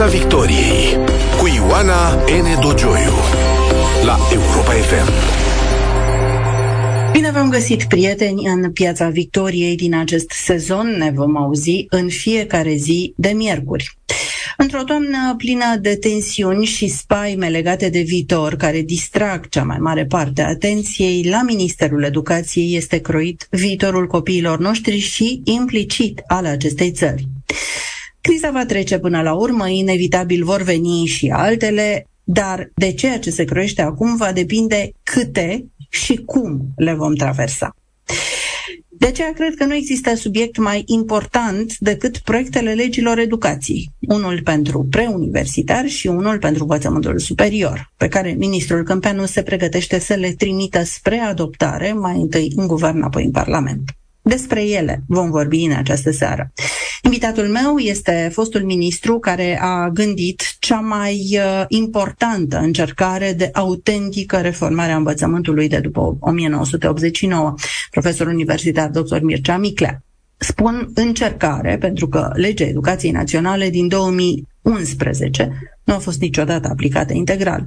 Piața Victoriei cu Ioana N. Dogioiu la Europa FM. Bine v-am găsit, prieteni, în Piața Victoriei din acest sezon. Ne vom auzi în fiecare zi de miercuri. Într-o toamnă plină de tensiuni și spaime legate de viitor, care distrag cea mai mare parte a atenției, la Ministerul Educației este croit viitorul copiilor noștri și implicit al acestei țări. Criza va trece până la urmă, inevitabil vor veni și altele, dar de ceea ce se croiește acum va depinde câte și cum le vom traversa. De aceea cred că nu există subiect mai important decât proiectele legilor educației. Unul pentru preuniversitar și unul pentru învățământul superior, pe care ministrul Câmpeanu se pregătește să le trimită spre adoptare mai întâi în guvern, apoi în Parlament. Despre ele vom vorbi în această seară. Invitatul meu este fostul ministru care a gândit cea mai uh, importantă încercare de autentică reformare a învățământului de după 1989, profesor universitar dr. Mircea Miclea. Spun încercare pentru că legea educației naționale din 2011 nu a fost niciodată aplicată integral.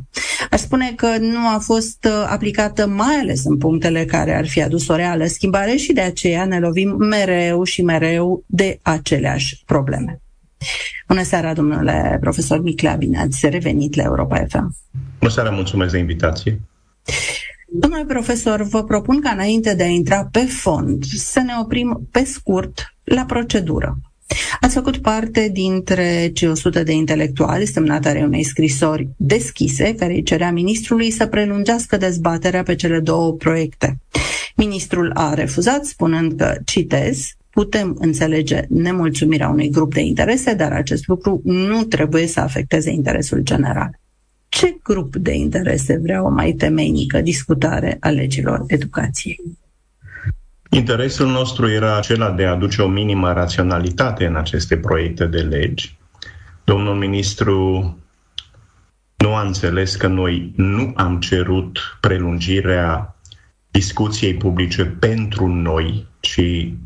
Aș spune că nu a fost uh, aplicată mai ales în punctele care ar fi adus o reală schimbare și de aceea ne lovim mereu și mereu de aceleași probleme. Bună seara, domnule profesor Miclea, bine ați revenit la Europa FM. Bună seara, mulțumesc de invitație. Domnule profesor, vă propun ca înainte de a intra pe fond să ne oprim pe scurt la procedură. Ați făcut parte dintre cei 100 de intelectuali semnatare unei scrisori deschise care îi cerea ministrului să prelungească dezbaterea pe cele două proiecte. Ministrul a refuzat spunând că, citez, putem înțelege nemulțumirea unui grup de interese, dar acest lucru nu trebuie să afecteze interesul general. Ce grup de interese vrea o mai temeinică discutare a legilor educației? Interesul nostru era acela de a aduce o minimă raționalitate în aceste proiecte de legi. Domnul ministru nu a înțeles că noi nu am cerut prelungirea discuției publice pentru noi, ci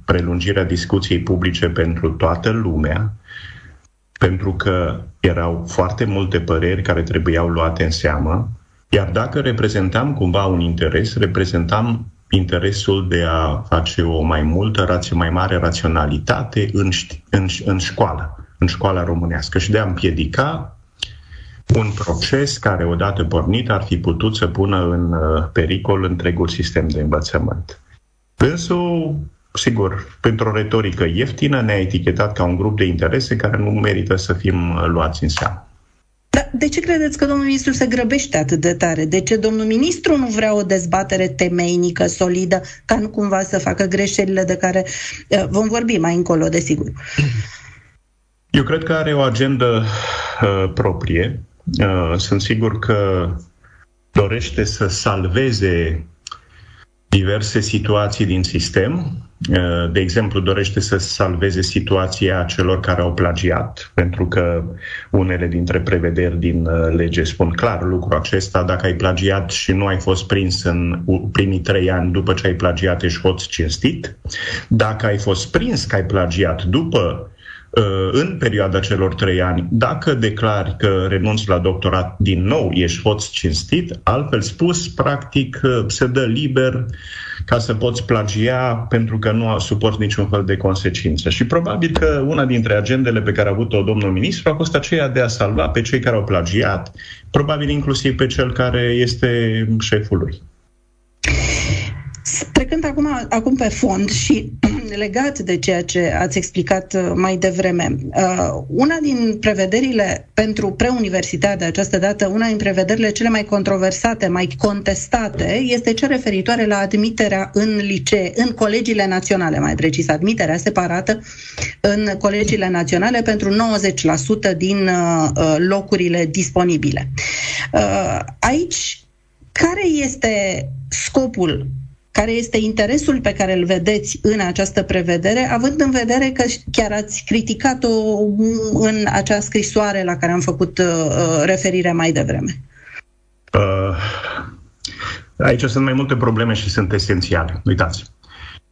prelungirea discuției publice pentru toată lumea, pentru că erau foarte multe păreri care trebuiau luate în seamă, iar dacă reprezentam cumva un interes, reprezentam interesul de a face o mai multă, o mai mare raționalitate în, în, în școală, în școala românească și de a împiedica un proces care, odată pornit, ar fi putut să pună în uh, pericol întregul sistem de învățământ. Însă, sigur, pentru o retorică ieftină ne-a etichetat ca un grup de interese care nu merită să fim uh, luați în seamă. Dar de ce credeți că domnul ministru se grăbește atât de tare? De ce domnul ministru nu vrea o dezbatere temeinică, solidă, ca nu cumva să facă greșelile de care uh, vom vorbi mai încolo, desigur? Eu cred că are o agendă uh, proprie. Uh, sunt sigur că dorește să salveze diverse situații din sistem, Uh, de exemplu, dorește să salveze situația celor care au plagiat, pentru că unele dintre prevederi din uh, lege spun clar lucrul acesta. Dacă ai plagiat și nu ai fost prins în primii trei ani după ce ai plagiat, ești hoț cinstit. Dacă ai fost prins că ai plagiat după Uh, în perioada celor trei ani, dacă declari că renunți la doctorat din nou, ești hoț cinstit, altfel spus, practic uh, se dă liber ca să poți plagia pentru că nu suport niciun fel de consecință. Și probabil că una dintre agendele pe care a avut-o domnul ministru a fost aceea de a salva pe cei care au plagiat, probabil inclusiv pe cel care este șeful lui. Trecând acum, acum pe fond și legat de ceea ce ați explicat uh, mai devreme, uh, una din prevederile pentru preuniversitar de această dată, una din prevederile cele mai controversate, mai contestate, este cea referitoare la admiterea în licee, în colegiile naționale, mai precis, admiterea separată în colegiile naționale pentru 90% din uh, locurile disponibile. Aici, care este scopul care este interesul pe care îl vedeți în această prevedere, având în vedere că chiar ați criticat-o în acea scrisoare la care am făcut uh, uh, referire mai devreme? Uh, aici sunt mai multe probleme și sunt esențiale. Uitați.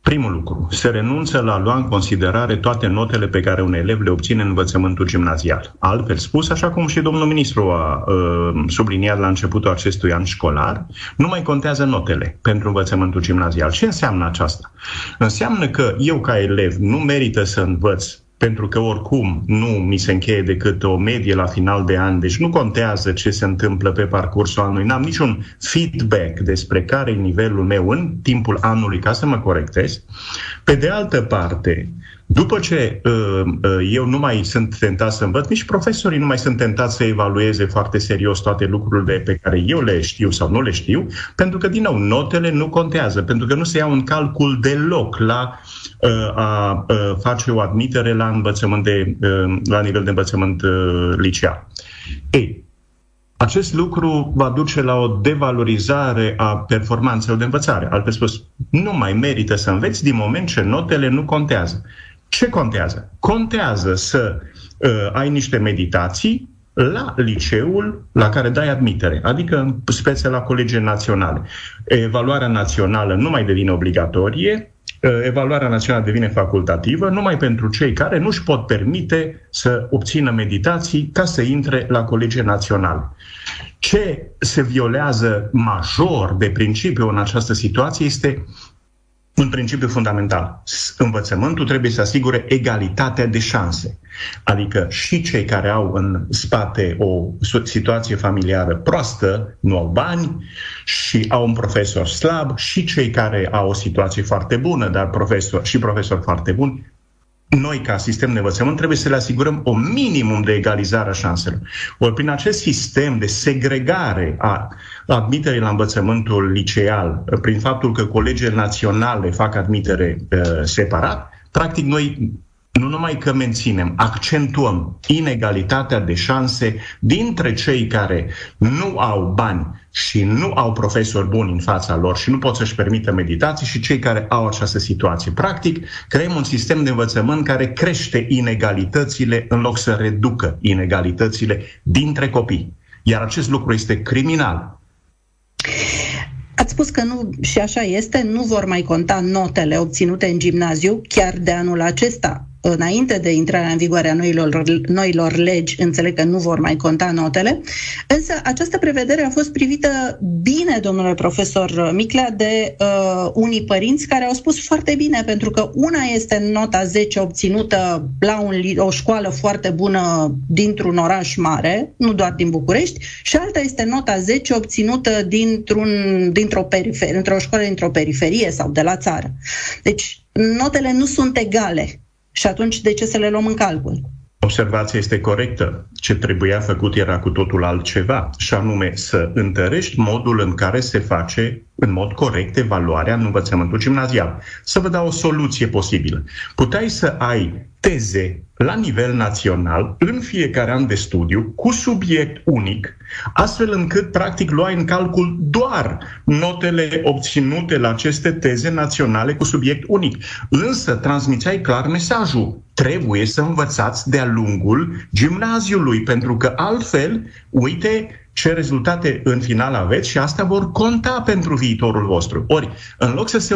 Primul lucru, se renunță la a lua în considerare toate notele pe care un elev le obține în învățământul gimnazial. Altfel spus, așa cum și domnul ministru a uh, subliniat la începutul acestui an școlar, nu mai contează notele pentru învățământul gimnazial. Ce înseamnă aceasta? Înseamnă că eu ca elev nu merită să învăț pentru că oricum nu mi se încheie decât o medie la final de an, deci nu contează ce se întâmplă pe parcursul anului, n-am niciun feedback despre care e nivelul meu în timpul anului ca să mă corectez. Pe de altă parte, după ce uh, uh, eu nu mai sunt tentat să învăț, nici profesorii nu mai sunt tentați să evalueze foarte serios toate lucrurile pe care eu le știu sau nu le știu, pentru că, din nou, notele nu contează, pentru că nu se iau în calcul deloc la uh, a uh, face o admitere la învățământ de, uh, la nivel de învățământ uh, liceal. Ei, acest lucru va duce la o devalorizare a performanțelor de învățare. Altfel spus, nu mai merită să înveți din moment ce notele nu contează. Ce contează? Contează să uh, ai niște meditații la liceul la care dai admitere, adică în spețe la colegii naționale. Evaluarea națională nu mai devine obligatorie, uh, evaluarea națională devine facultativă numai pentru cei care nu își pot permite să obțină meditații ca să intre la colegii naționale. Ce se violează major de principiu în această situație este un principiu fundamental. Învățământul trebuie să asigure egalitatea de șanse. Adică și cei care au în spate o situație familiară proastă, nu au bani și au un profesor slab, și cei care au o situație foarte bună, dar profesor și profesor foarte buni, noi, ca sistem de învățământ, trebuie să le asigurăm o minimum de egalizare a șanselor. Ori prin acest sistem de segregare a admiterii la învățământul liceal, prin faptul că colegiile naționale fac admitere uh, separat, practic noi nu numai că menținem, accentuăm inegalitatea de șanse dintre cei care nu au bani și nu au profesori buni în fața lor și nu pot să-și permită meditații și cei care au această situație. Practic, creăm un sistem de învățământ care crește inegalitățile în loc să reducă inegalitățile dintre copii. Iar acest lucru este criminal. Ați spus că nu, și așa este, nu vor mai conta notele obținute în gimnaziu chiar de anul acesta înainte de intrarea în vigoare a noilor, noilor legi, înțeleg că nu vor mai conta notele, însă această prevedere a fost privită bine, domnule profesor Miclea, de uh, unii părinți care au spus foarte bine, pentru că una este nota 10 obținută la un, o școală foarte bună dintr-un oraș mare, nu doar din București, și alta este nota 10 obținută dintr-un, dintr-o, perifer, dintr-o școală dintr-o periferie sau de la țară. Deci, notele nu sunt egale și atunci, de ce să le luăm în calcul? Observația este corectă. Ce trebuia făcut era cu totul altceva, și anume să întărești modul în care se face în mod corect evaluarea în învățământul gimnazial. Să vă dau o soluție posibilă. Puteai să ai teze la nivel național în fiecare an de studiu cu subiect unic, astfel încât practic luai în calcul doar notele obținute la aceste teze naționale cu subiect unic. Însă transmiteai clar mesajul. Trebuie să învățați de-a lungul gimnaziului, pentru că altfel, uite, ce rezultate în final aveți și astea vor conta pentru viitorul vostru. Ori, în loc să se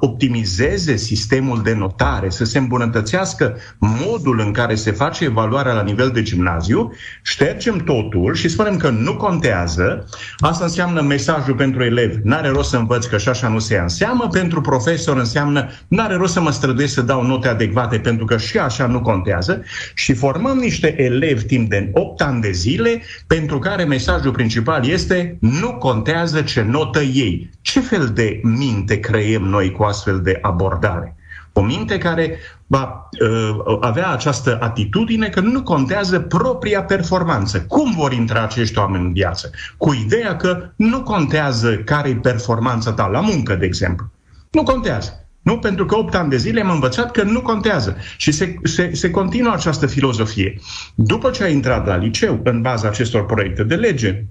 optimizeze sistemul de notare, să se îmbunătățească modul în care se face evaluarea la nivel de gimnaziu, ștergem totul și spunem că nu contează. Asta înseamnă mesajul pentru elevi, n-are rost să învăț că și așa nu se ia în seamă, pentru profesor înseamnă n-are rost să mă străduiesc să dau note adecvate pentru că și așa nu contează și formăm niște elevi timp de 8 ani de zile pentru care mesajul mesajul principal este nu contează ce notă ei. Ce fel de minte creiem noi cu astfel de abordare? O minte care va uh, avea această atitudine că nu contează propria performanță. Cum vor intra acești oameni în viață? Cu ideea că nu contează care e performanța ta la muncă, de exemplu. Nu contează. Nu? Pentru că 8 ani de zile am învățat că nu contează. Și se, se, se continuă această filozofie. După ce ai intrat la liceu, în baza acestor proiecte de lege,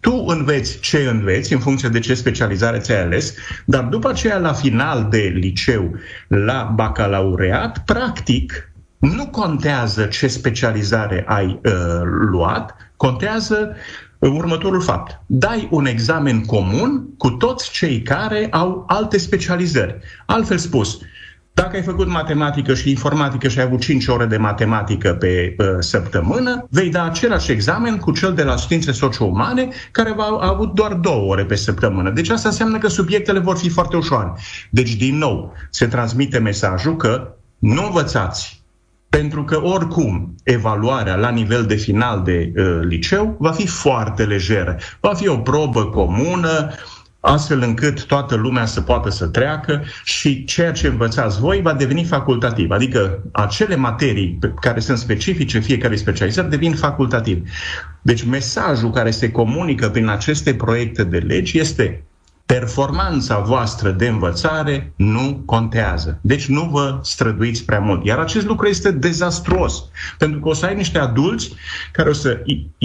tu înveți ce înveți în funcție de ce specializare ți-ai ales, dar după aceea, la final de liceu, la bacalaureat, practic, nu contează ce specializare ai uh, luat, contează următorul fapt. Dai un examen comun cu toți cei care au alte specializări. Altfel spus, dacă ai făcut matematică și informatică și ai avut 5 ore de matematică pe uh, săptămână, vei da același examen cu cel de la științe socio-umane, care va a avut doar 2 ore pe săptămână. Deci asta înseamnă că subiectele vor fi foarte ușoare. Deci, din nou, se transmite mesajul că nu învățați pentru că oricum evaluarea la nivel de final de uh, liceu va fi foarte lejeră. Va fi o probă comună, astfel încât toată lumea să poată să treacă și ceea ce învățați voi va deveni facultativ. Adică acele materii care sunt specifice fiecare specializări devin facultativ. Deci mesajul care se comunică prin aceste proiecte de legi este performanța voastră de învățare nu contează. Deci nu vă străduiți prea mult. Iar acest lucru este dezastruos, pentru că o să ai niște adulți care o să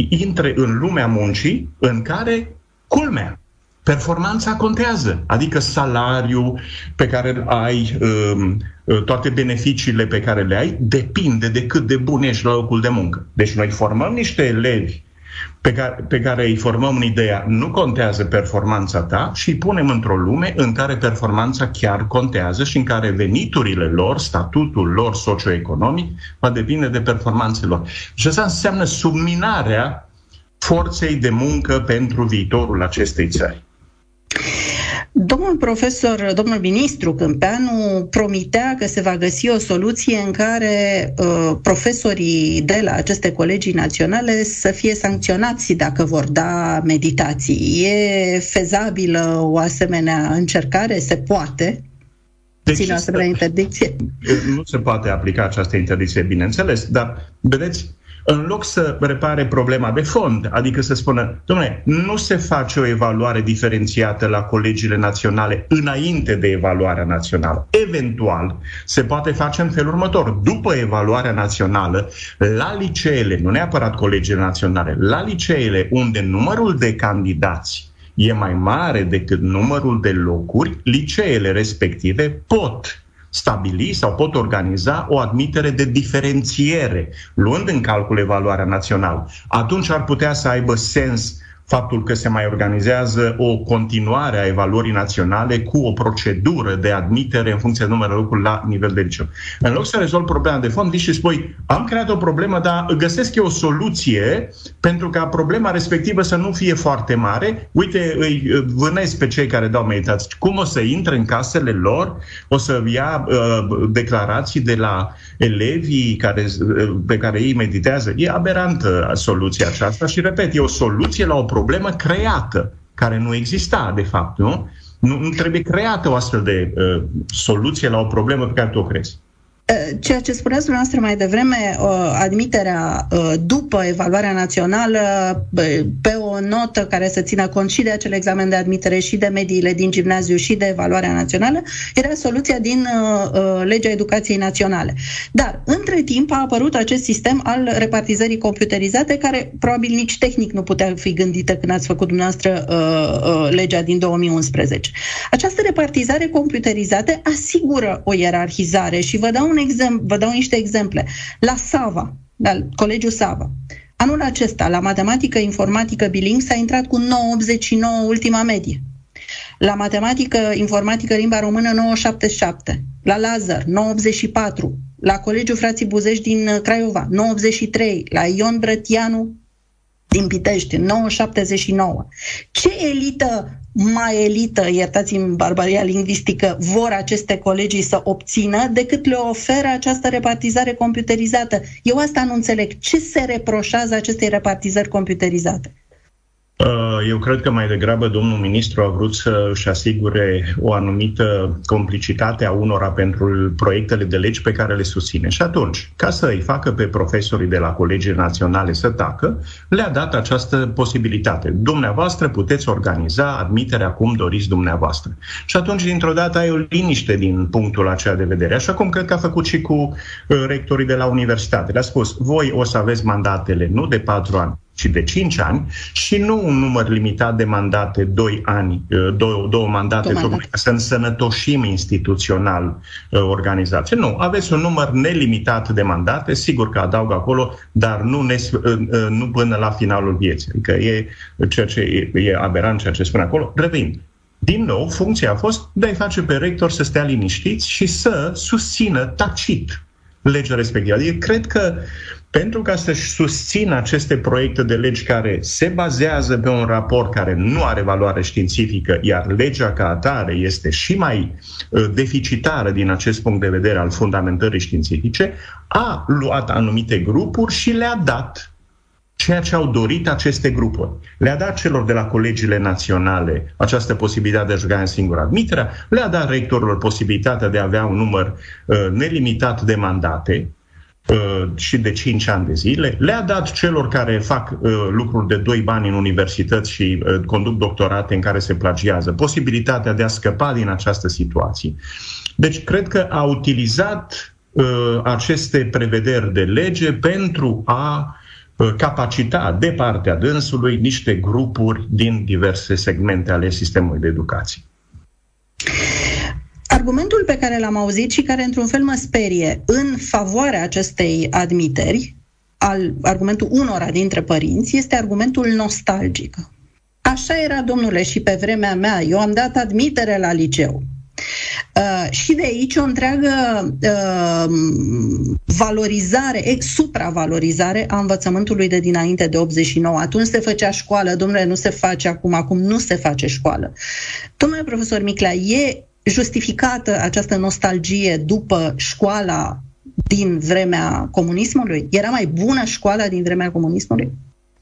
intre în lumea muncii în care, culmea, performanța contează, adică salariul pe care ai, um, uh, toate beneficiile pe care le ai, depinde de cât de bun ești la locul de muncă. Deci noi formăm niște elevi pe care, pe care îi formăm în ideea nu contează performanța ta și îi punem într-o lume în care performanța chiar contează și în care veniturile lor, statutul lor socioeconomic va depinde de performanțele lor. Și asta înseamnă subminarea forței de muncă pentru viitorul acestei țări. Domnul profesor, domnul ministru Câmpeanu promitea că se va găsi o soluție în care uh, profesorii de la aceste colegii naționale să fie sancționați dacă vor da meditații. E fezabilă o asemenea încercare? Se poate? Deci ține o asemenea interdicție? Nu se poate aplica această interdicție, bineînțeles, dar vedeți, în loc să repare problema de fond, adică să spună, domnule, nu se face o evaluare diferențiată la colegiile naționale înainte de evaluarea națională. Eventual, se poate face în felul următor. După evaluarea națională, la liceele, nu neapărat colegiile naționale, la liceele unde numărul de candidați e mai mare decât numărul de locuri, liceele respective pot stabili sau pot organiza o admitere de diferențiere, luând în calcul evaluarea națională. Atunci ar putea să aibă sens faptul că se mai organizează o continuare a evaluării naționale cu o procedură de admitere în funcție de numărul locului la nivel de liceu. În loc să rezolv problema de fond, vii și spui, am creat o problemă, dar găsesc eu o soluție pentru ca problema respectivă să nu fie foarte mare. Uite, îi vânezi pe cei care dau meditații. Cum o să intre în casele lor, o să ia uh, declarații de la elevii care, uh, pe care ei meditează. E aberantă soluția aceasta și, repet, e o soluție la o problemă creată, care nu exista, de fapt, nu? Nu, nu trebuie creată o astfel de uh, soluție la o problemă pe care tu o crezi. Eh, ceea ce spuneați dumneavoastră mai devreme, admiterea eh, după evaluarea națională pe o notă care să țină cont și de acel examen de admitere și de mediile din gimnaziu și de evaluarea națională, era soluția din eh, legea educației naționale. Dar, între timp, a apărut acest sistem al repartizării computerizate, care probabil nici tehnic nu putea fi gândită când ați făcut dumneavoastră legea din 2011. Această repartizare computerizată asigură o ierarhizare și vă dau un exemplu, vă dau niște exemple. La Sava, la Colegiul Sava, anul acesta, la matematică informatică biling, s-a intrat cu 9,89 ultima medie. La matematică informatică limba română 9,77. La Lazar 9,84. La Colegiul Frații Buzești din Craiova 9,83. La Ion Brătianu din Pitești 9,79. Ce elită mai elită, iertați-mi barbaria lingvistică, vor aceste colegii să obțină decât le oferă această repartizare computerizată. Eu asta nu înțeleg. Ce se reproșează acestei repartizări computerizate? Uh, eu cred că mai degrabă domnul ministru a vrut să își asigure o anumită complicitate a unora pentru proiectele de legi pe care le susține. Și atunci, ca să îi facă pe profesorii de la colegii naționale să tacă, le-a dat această posibilitate. Dumneavoastră puteți organiza admiterea cum doriți dumneavoastră. Și atunci, dintr-o dată, ai o liniște din punctul acela de vedere. Așa cum cred că a făcut și cu uh, rectorii de la universitate. Le-a spus, voi o să aveți mandatele nu de patru ani, și de 5 ani și nu un număr limitat de mandate, 2 ani, două, două mandate, două mandate. să însănătoșim instituțional organizație. Nu, aveți un număr nelimitat de mandate, sigur că adaug acolo, dar nu, ne, nu până la finalul vieții. Adică e ceea ce e, e aberant ceea ce spune acolo. Revin, din nou, funcția a fost de a-i face pe rector să stea liniștiți și să susțină tacit legea respectivă. Adică cred că pentru ca să-și susțină aceste proiecte de legi care se bazează pe un raport care nu are valoare științifică, iar legea ca atare este și mai uh, deficitară din acest punct de vedere al fundamentării științifice, a luat anumite grupuri și le-a dat ceea ce au dorit aceste grupuri. Le-a dat celor de la colegiile naționale această posibilitate de a juca în singură admiterea, le-a dat rectorilor posibilitatea de a avea un număr uh, nelimitat de mandate, Uh, și de 5 ani de zile, le-a dat celor care fac uh, lucruri de doi bani în universități și uh, conduc doctorate în care se plagiază, posibilitatea de a scăpa din această situație. Deci, cred că a utilizat uh, aceste prevederi de lege pentru a uh, capacita de partea dânsului niște grupuri din diverse segmente ale sistemului de educație. Argumentul pe care l-am auzit și care într-un fel mă sperie în favoarea acestei admiteri, al argumentul unora dintre părinți, este argumentul nostalgic. Așa era, domnule, și pe vremea mea. Eu am dat admitere la liceu. Uh, și de aici o întreagă uh, valorizare, ex supravalorizare a învățământului de dinainte de 89. Atunci se făcea școală, domnule, nu se face acum, acum nu se face școală. Domnule profesor Miclea, e justificată această nostalgie după școala din vremea comunismului? Era mai bună școala din vremea comunismului?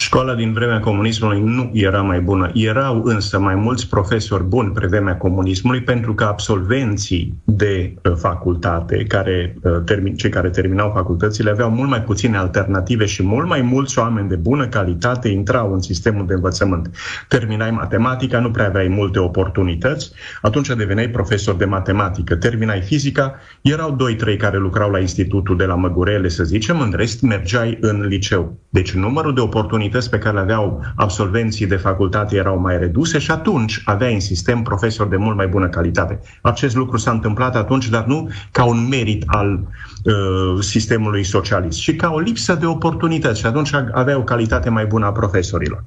Școala din vremea comunismului nu era mai bună. Erau însă mai mulți profesori buni pe vremea comunismului pentru că absolvenții de uh, facultate, care, uh, cei care terminau facultățile, aveau mult mai puține alternative și mult mai mulți oameni de bună calitate intrau în sistemul de învățământ. Terminai matematica, nu prea aveai multe oportunități, atunci deveneai profesor de matematică. Terminai fizica, erau doi, trei care lucrau la institutul de la Măgurele, să zicem, în rest mergeai în liceu. Deci numărul de oportunități oportunități pe care le aveau absolvenții de facultate erau mai reduse și atunci avea în sistem profesori de mult mai bună calitate. Acest lucru s-a întâmplat atunci, dar nu ca un merit al uh, sistemului socialist, ci ca o lipsă de oportunități și atunci avea o calitate mai bună a profesorilor.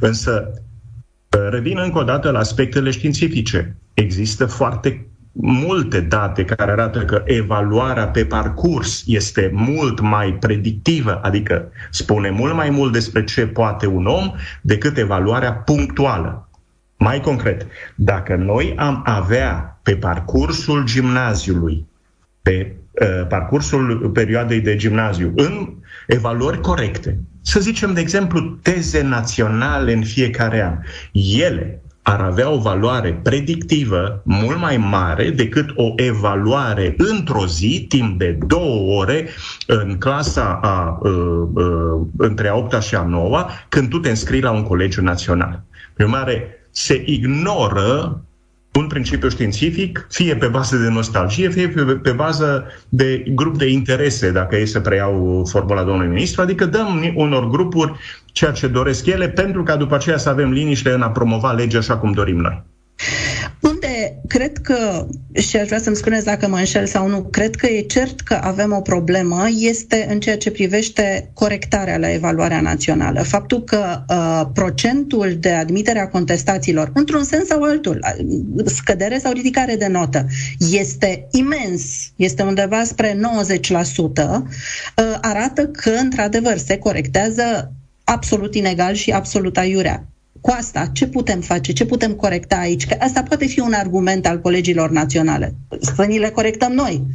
Însă, uh, revin încă o dată la aspectele științifice. Există foarte multe date care arată că evaluarea pe parcurs este mult mai predictivă, adică spune mult mai mult despre ce poate un om decât evaluarea punctuală. Mai concret, dacă noi am avea pe parcursul gimnaziului, pe uh, parcursul perioadei de gimnaziu, în evaluări corecte, să zicem, de exemplu, teze naționale în fiecare an, ele ar avea o valoare predictivă mult mai mare decât o evaluare într-o zi, timp de două ore, în clasa a, uh, uh, între a 8 și a 9 când tu te înscrii la un colegiu național. Prin urmare, se ignoră un principiu științific, fie pe bază de nostalgie, fie pe, pe bază de grup de interese, dacă e să preiau formula domnului ministru, adică dăm unor grupuri ceea ce doresc ele, pentru ca după aceea să avem liniște în a promova legea așa cum dorim noi. Unde cred că, și aș vrea să-mi spuneți dacă mă înșel sau nu, cred că e cert că avem o problemă, este în ceea ce privește corectarea la evaluarea națională. Faptul că uh, procentul de admitere a contestațiilor, într-un sens sau altul, scădere sau ridicare de notă, este imens, este undeva spre 90%, uh, arată că, într-adevăr, se corectează absolut inegal și absolut aiurea. Cu asta, ce putem face? Ce putem corecta aici? Că asta poate fi un argument al colegilor naționale. Să ni le corectăm noi.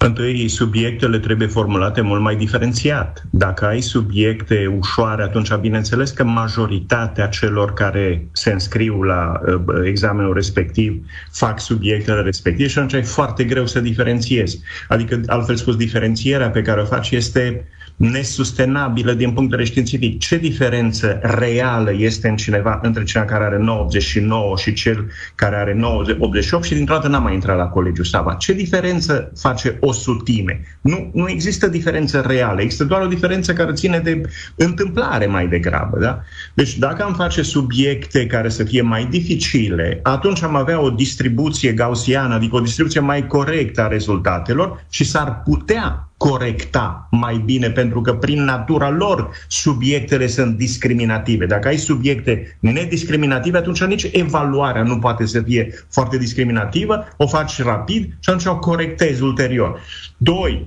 Întâi, subiectele trebuie formulate mult mai diferențiat. Dacă ai subiecte ușoare, atunci bineînțeles că majoritatea celor care se înscriu la uh, examenul respectiv fac subiectele respective și atunci e foarte greu să diferențiezi. Adică, altfel spus, diferențierea pe care o faci este nesustenabilă din punct de vedere științific. Ce diferență reală este în cineva între cineva care are 99 și cel care are 90, 88 și dintr-o dată n-a mai intrat la colegiul Sava? Ce diferență face o sutime? Nu, nu există diferență reală, există doar o diferență care ține de întâmplare mai degrabă. Da? Deci dacă am face subiecte care să fie mai dificile, atunci am avea o distribuție gaussiană, adică o distribuție mai corectă a rezultatelor și s-ar putea corecta mai bine, pentru că prin natura lor subiectele sunt discriminative. Dacă ai subiecte nediscriminative, atunci nici evaluarea nu poate să fie foarte discriminativă, o faci rapid și atunci o corectezi ulterior. Doi,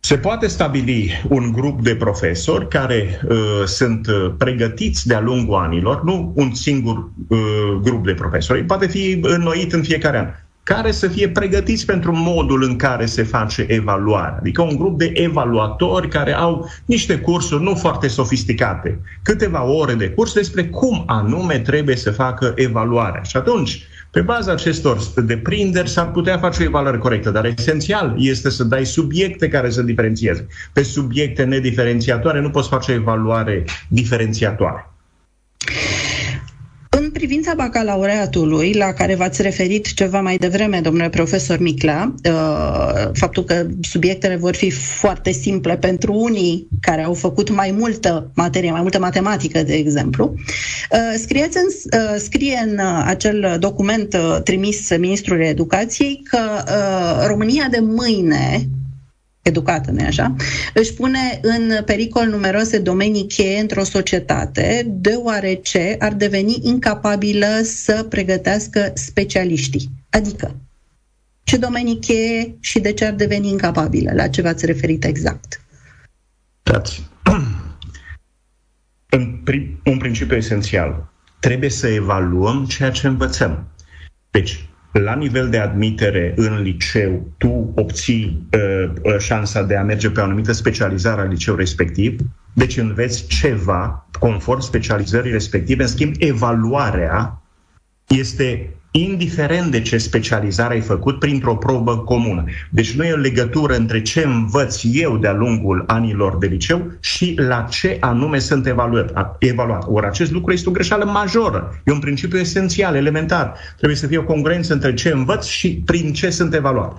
se poate stabili un grup de profesori care uh, sunt uh, pregătiți de-a lungul anilor, nu un singur uh, grup de profesori, poate fi înnoit în fiecare an care să fie pregătiți pentru modul în care se face evaluarea. Adică un grup de evaluatori care au niște cursuri nu foarte sofisticate, câteva ore de curs despre cum anume trebuie să facă evaluarea. Și atunci, pe baza acestor deprinderi s-ar putea face o evaluare corectă, dar esențial este să dai subiecte care să diferențieze. Pe subiecte nediferențiatoare nu poți face o evaluare diferențiatoare. În privința bacalaureatului, la care v-ați referit ceva mai devreme, domnule profesor Micla, uh, faptul că subiectele vor fi foarte simple pentru unii care au făcut mai multă materie, mai multă matematică, de exemplu, uh, scrieți în, uh, scrie în acel document trimis Ministrului Educației că România de mâine educată, nu așa, își pune în pericol numeroase domenii cheie într-o societate, deoarece ar deveni incapabilă să pregătească specialiștii. Adică, ce domenii cheie și de ce ar deveni incapabilă? La ce v-ați referit exact? Dați. În prim, un principiu esențial. Trebuie să evaluăm ceea ce învățăm. Deci, la nivel de admitere în liceu, tu obții uh, uh, șansa de a merge pe o anumită specializare al liceu respectiv, deci înveți ceva conform specializării respective, în schimb, evaluarea este indiferent de ce specializare ai făcut, printr-o probă comună. Deci nu e o legătură între ce învăț eu de-a lungul anilor de liceu și la ce anume sunt evaluat. evaluat. Ori acest lucru este o greșeală majoră. E un principiu esențial, elementar. Trebuie să fie o congruență între ce învăț și prin ce sunt evaluat.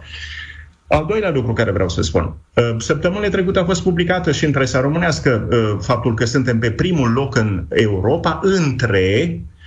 Al doilea lucru care vreau să spun. Uh, săptămâna trecută a fost publicată și în presa românească uh, faptul că suntem pe primul loc în Europa între Uh, uh,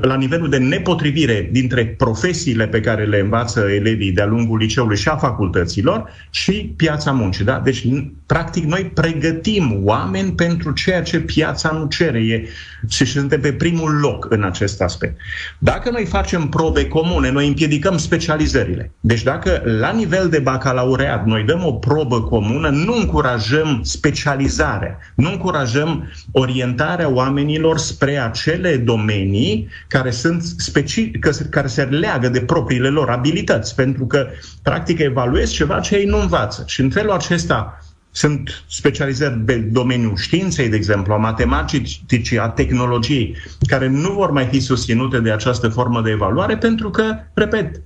la nivelul de nepotrivire dintre profesiile pe care le învață elevii de-a lungul liceului și a facultăților și piața muncii. Da? Deci, practic, noi pregătim oameni pentru ceea ce piața nu cere e, și suntem pe primul loc în acest aspect. Dacă noi facem probe comune, noi împiedicăm specializările. Deci dacă la nivel de bacalaureat noi dăm o probă comună, nu încurajăm specializarea, nu încurajăm orientarea oamenilor spre acele domenii care sunt specific, care se leagă de propriile lor abilități, pentru că practic evaluez ceva ce ei nu învață. Și în felul acesta sunt specializări pe domeniul științei, de exemplu, a matematicii, a tehnologiei, care nu vor mai fi susținute de această formă de evaluare, pentru că, repet,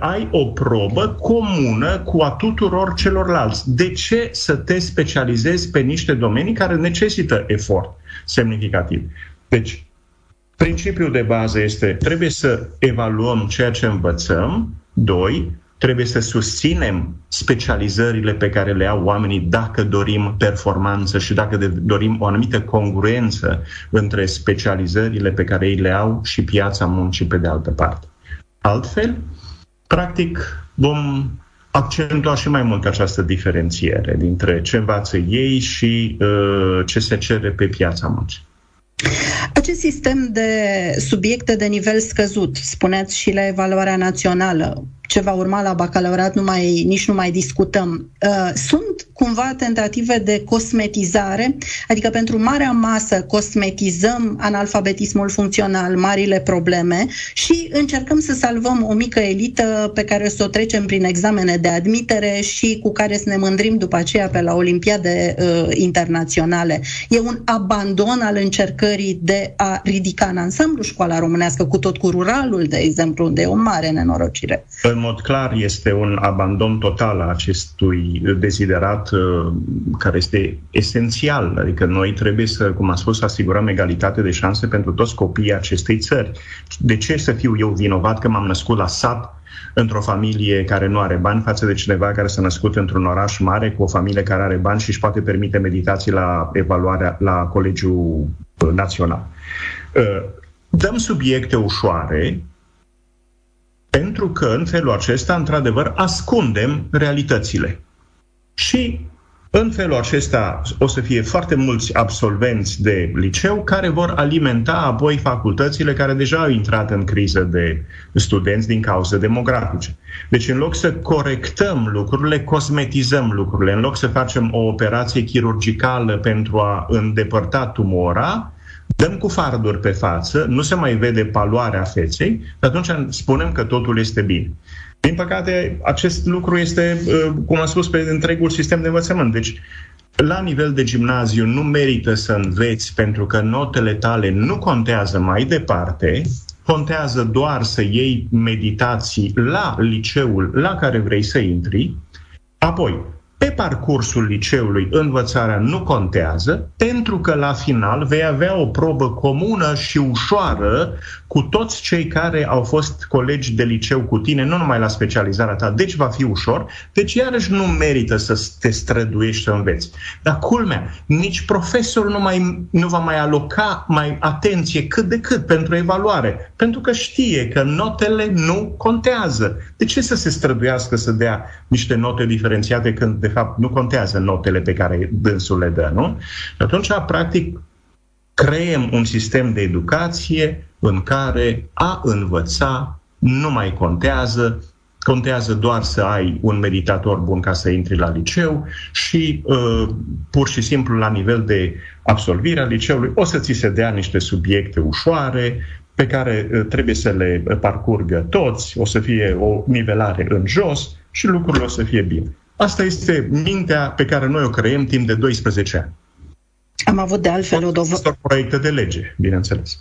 ai o probă comună cu a tuturor celorlalți. De ce să te specializezi pe niște domenii care necesită efort semnificativ? Deci, Principiul de bază este trebuie să evaluăm ceea ce învățăm. Doi, trebuie să susținem specializările pe care le au oamenii dacă dorim performanță și dacă dorim o anumită congruență între specializările pe care ei le au și piața muncii pe de altă parte. Altfel, practic, vom accentua și mai mult această diferențiere dintre ce învață ei și uh, ce se cere pe piața muncii. Acest sistem de subiecte de nivel scăzut, spuneați și la evaluarea națională, ce va urma la bacalaureat nu mai, nici nu mai discutăm. Uh, sunt cumva tentative de cosmetizare, adică pentru marea masă cosmetizăm analfabetismul funcțional, marile probleme și încercăm să salvăm o mică elită pe care să o trecem prin examene de admitere și cu care să ne mândrim după aceea pe la olimpiade uh, internaționale. E un abandon al încercării de a ridica în ansamblu școala românească, cu tot cu ruralul, de exemplu, unde e o mare nenorocire. În în mod clar este un abandon total a acestui deziderat uh, care este esențial. Adică noi trebuie să, cum am spus, să asigurăm egalitate de șanse pentru toți copiii acestei țări. De ce să fiu eu vinovat că m-am născut la sat într-o familie care nu are bani față de cineva care s-a născut într-un oraș mare cu o familie care are bani și își poate permite meditații la evaluarea la Colegiul Național. Uh, dăm subiecte ușoare pentru că în felul acesta, într-adevăr, ascundem realitățile. Și în felul acesta o să fie foarte mulți absolvenți de liceu care vor alimenta apoi facultățile care deja au intrat în criză de studenți din cauze demografice. Deci în loc să corectăm lucrurile, cosmetizăm lucrurile. În loc să facem o operație chirurgicală pentru a îndepărta tumora, dăm cu farduri pe față, nu se mai vede paloarea feței, atunci spunem că totul este bine. Din păcate, acest lucru este, uh, cum am spus, pe întregul sistem de învățământ. Deci, la nivel de gimnaziu nu merită să înveți pentru că notele tale nu contează mai departe, contează doar să iei meditații la liceul la care vrei să intri, apoi pe parcursul liceului învățarea nu contează, pentru că la final vei avea o probă comună și ușoară cu toți cei care au fost colegi de liceu cu tine, nu numai la specializarea ta, deci va fi ușor, deci iarăși nu merită să te străduiești să înveți. Dar culmea, nici profesorul nu, mai, nu va mai aloca mai atenție cât de cât pentru evaluare, pentru că știe că notele nu contează. De ce să se străduiască să dea niște note diferențiate când de fapt nu contează notele pe care dânsul le dă, nu? Și atunci, practic, creăm un sistem de educație în care a învăța nu mai contează, contează doar să ai un meditator bun ca să intri la liceu și uh, pur și simplu la nivel de absolvire a liceului o să ți se dea niște subiecte ușoare pe care uh, trebuie să le parcurgă toți, o să fie o nivelare în jos și lucrurile o să fie bine. Asta este mintea pe care noi o creăm timp de 12 ani. Am avut de altfel o dovadă. proiecte de lege, bineînțeles.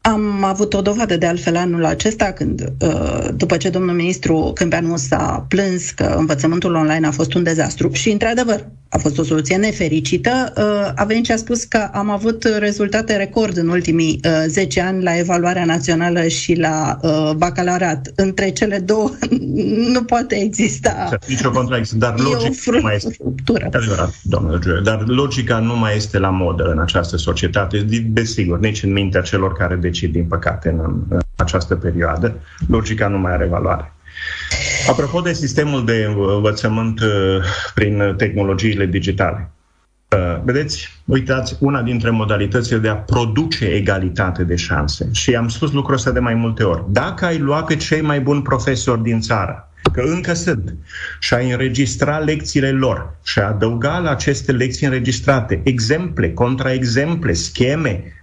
Am avut o dovadă de altfel anul acesta când, uh, după ce domnul ministru Câmpeanu s-a plâns că învățământul online a fost un dezastru și, într-adevăr, a fost o soluție nefericită, uh, a venit și a spus că am avut rezultate record în ultimii 10 uh, ani la evaluarea națională și la bacalaureat. Între cele două nu poate exista Nici o contradicție, dar logica nu mai este. Adevărat, domnule dar logica nu mai este la modă în această societate, desigur, nici în mintea celor care decid, din păcate, în, în această perioadă. Logica nu mai are valoare. Apropo de sistemul de învățământ uh, prin tehnologiile digitale, uh, vedeți, uitați, una dintre modalitățile de a produce egalitate de șanse, și am spus lucrul ăsta de mai multe ori, dacă ai luat pe cei mai buni profesori din țară, că încă sunt, și a înregistra lecțiile lor și a adăuga la aceste lecții înregistrate exemple, contraexemple, scheme, uh, uh,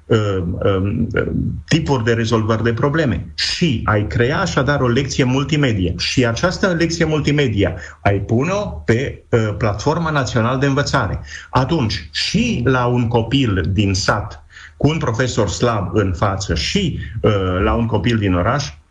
tipuri de rezolvări de probleme și ai crea așadar o lecție multimedia și această lecție multimedia ai pune-o pe uh, platforma națională de învățare. Atunci și la un copil din sat cu un profesor slab în față și uh, la un copil din oraș, Uh,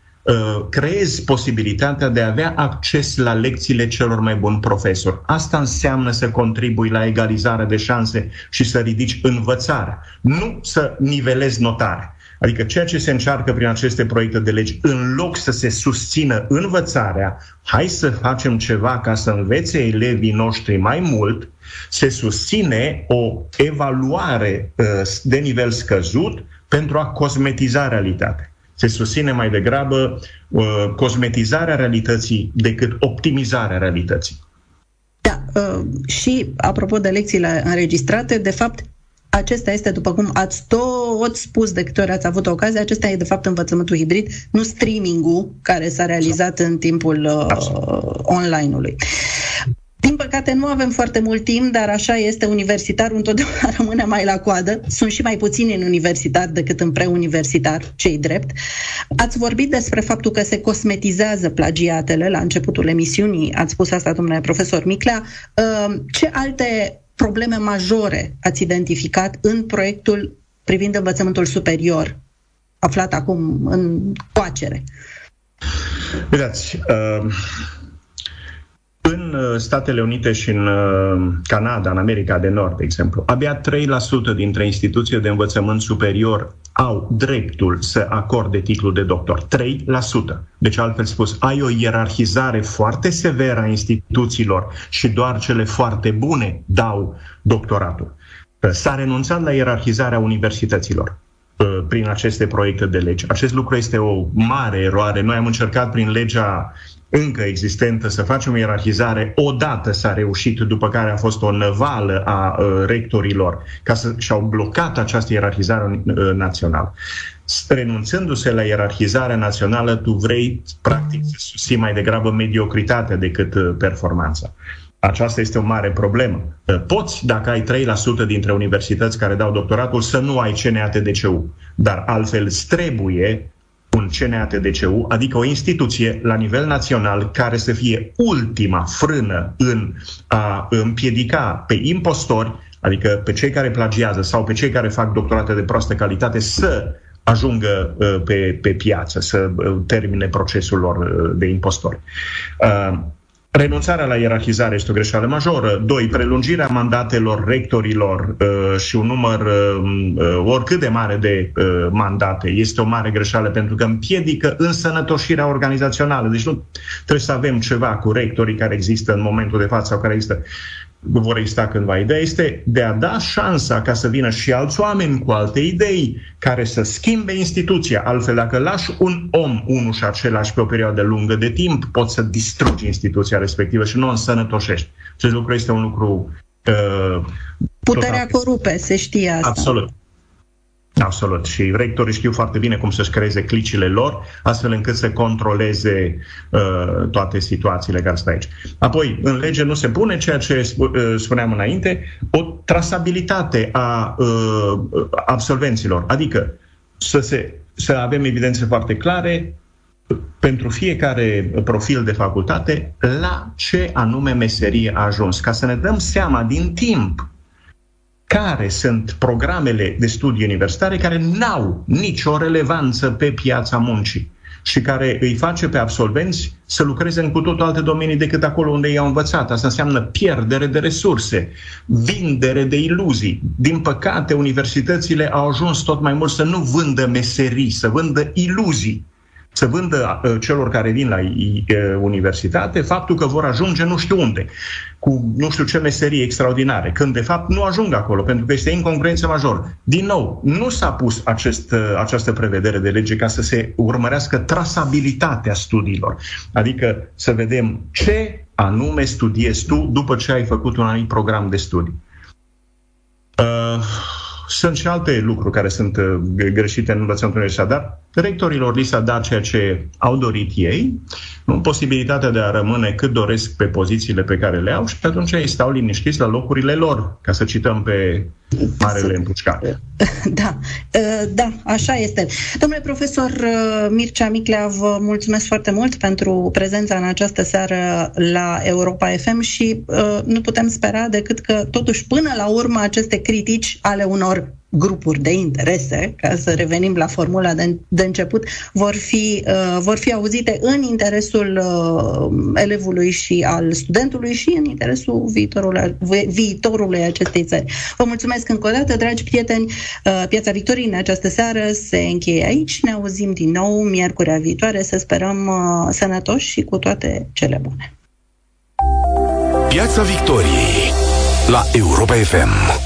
creezi posibilitatea de a avea acces la lecțiile celor mai buni profesori. Asta înseamnă să contribui la egalizarea de șanse și să ridici învățarea, nu să nivelezi notarea. Adică ceea ce se încearcă prin aceste proiecte de legi, în loc să se susțină învățarea, hai să facem ceva ca să învețe elevii noștri mai mult, se susține o evaluare uh, de nivel scăzut pentru a cosmetiza realitatea. Se susține mai degrabă uh, cosmetizarea realității decât optimizarea realității. Da, uh, și apropo de lecțiile înregistrate, de fapt, acesta este, după cum ați tot spus de câte ori ați avut ocazia, acesta e de fapt învățământul hibrid, nu streaming-ul care s-a realizat în timpul uh, online-ului. Din păcate nu avem foarte mult timp, dar așa este universitarul, întotdeauna rămâne mai la coadă. Sunt și mai puțini în universitar decât în preuniversitar, cei drept. Ați vorbit despre faptul că se cosmetizează plagiatele la începutul emisiunii, ați spus asta, domnule profesor Miclea. Uh, ce alte probleme majore ați identificat în proiectul privind învățământul superior, aflat acum în coacere? Vedeți, uh, în uh, Statele Unite și în uh, Canada, în America de Nord, de exemplu, abia 3% dintre instituțiile de învățământ superior au dreptul să acorde titlul de doctor. 3%. Deci, altfel spus, ai o ierarhizare foarte severă a instituțiilor și doar cele foarte bune dau doctoratul. S-a renunțat la ierarhizarea universităților prin aceste proiecte de lege. Acest lucru este o mare eroare. Noi am încercat prin legea încă existentă să facem o ierarhizare. Odată s-a reușit, după care a fost o năvală a uh, rectorilor, ca să și-au blocat această ierarhizare uh, națională. Renunțându-se la ierarhizarea națională, tu vrei, practic, să susții mai degrabă mediocritatea decât uh, performanța. Aceasta este o mare problemă. Poți, dacă ai 3% dintre universități care dau doctoratul, să nu ai CNATDCU, dar altfel trebuie un CNATDCU, adică o instituție la nivel național care să fie ultima frână în a împiedica pe impostori, adică pe cei care plagiază sau pe cei care fac doctorate de proastă calitate să ajungă uh, pe, pe piață, să uh, termine procesul lor uh, de impostori. Renunțarea la ierarhizare este o greșeală majoră. Doi, prelungirea mandatelor rectorilor uh, și un număr uh, uh, oricât de mare de uh, mandate este o mare greșeală pentru că împiedică însănătoșirea organizațională. Deci nu trebuie să avem ceva cu rectorii care există în momentul de față sau care există vor exista cândva. Ideea este de a da șansa ca să vină și alți oameni cu alte idei care să schimbe instituția. Altfel, dacă lași un om unul și același pe o perioadă lungă de timp, poți să distrugi instituția respectivă și nu o însănătoșești. Acest lucru este un lucru... Uh, Puterea corupe, se știe asta. Absolut. Absolut. Și rectorii știu foarte bine cum să-și creeze clicile lor, astfel încât să controleze uh, toate situațiile care sunt aici. Apoi, în lege nu se pune ceea ce uh, spuneam înainte, o trasabilitate a uh, absolvenților. Adică să, se, să avem evidențe foarte clare pentru fiecare profil de facultate la ce anume meserie a ajuns, ca să ne dăm seama din timp care sunt programele de studii universitare care n-au nicio relevanță pe piața muncii și care îi face pe absolvenți să lucreze în cu totul alte domenii decât acolo unde i-au învățat. Asta înseamnă pierdere de resurse, vindere de iluzii. Din păcate, universitățile au ajuns tot mai mult să nu vândă meserii, să vândă iluzii să vândă uh, celor care vin la uh, universitate faptul că vor ajunge nu știu unde, cu nu știu ce meserii extraordinare, când de fapt nu ajung acolo, pentru că este incongruență majoră. Din nou, nu s-a pus acest, uh, această prevedere de lege ca să se urmărească trasabilitatea studiilor, adică să vedem ce anume studiezi tu după ce ai făcut un anumit program de studii. Uh, sunt și alte lucruri care sunt uh, greșite în învățământul universitar, dar rectorilor li s-a dat ceea ce au dorit ei, nu? Posibilitatea de a rămâne cât doresc pe pozițiile pe care le au și atunci ei stau liniștiți la locurile lor, ca să cităm pe Marele Împușcat. Da, uh, da, așa este. Domnule profesor uh, Mircea Miclea, vă mulțumesc foarte mult pentru prezența în această seară la Europa FM și nu putem spera decât că totuși până la urmă aceste critici ale unor grupuri de interese, ca să revenim la formula de, de început, vor fi, uh, vor fi auzite în interesul uh, elevului și al studentului și în interesul viitorului, viitorului acestei țări. Vă mulțumesc încă o dată, dragi prieteni. Uh, Piața Victoriei în această seară se încheie aici. Ne auzim din nou miercurea viitoare. Să sperăm uh, sănătoși și cu toate cele bune. Piața Victoriei la Europa FM.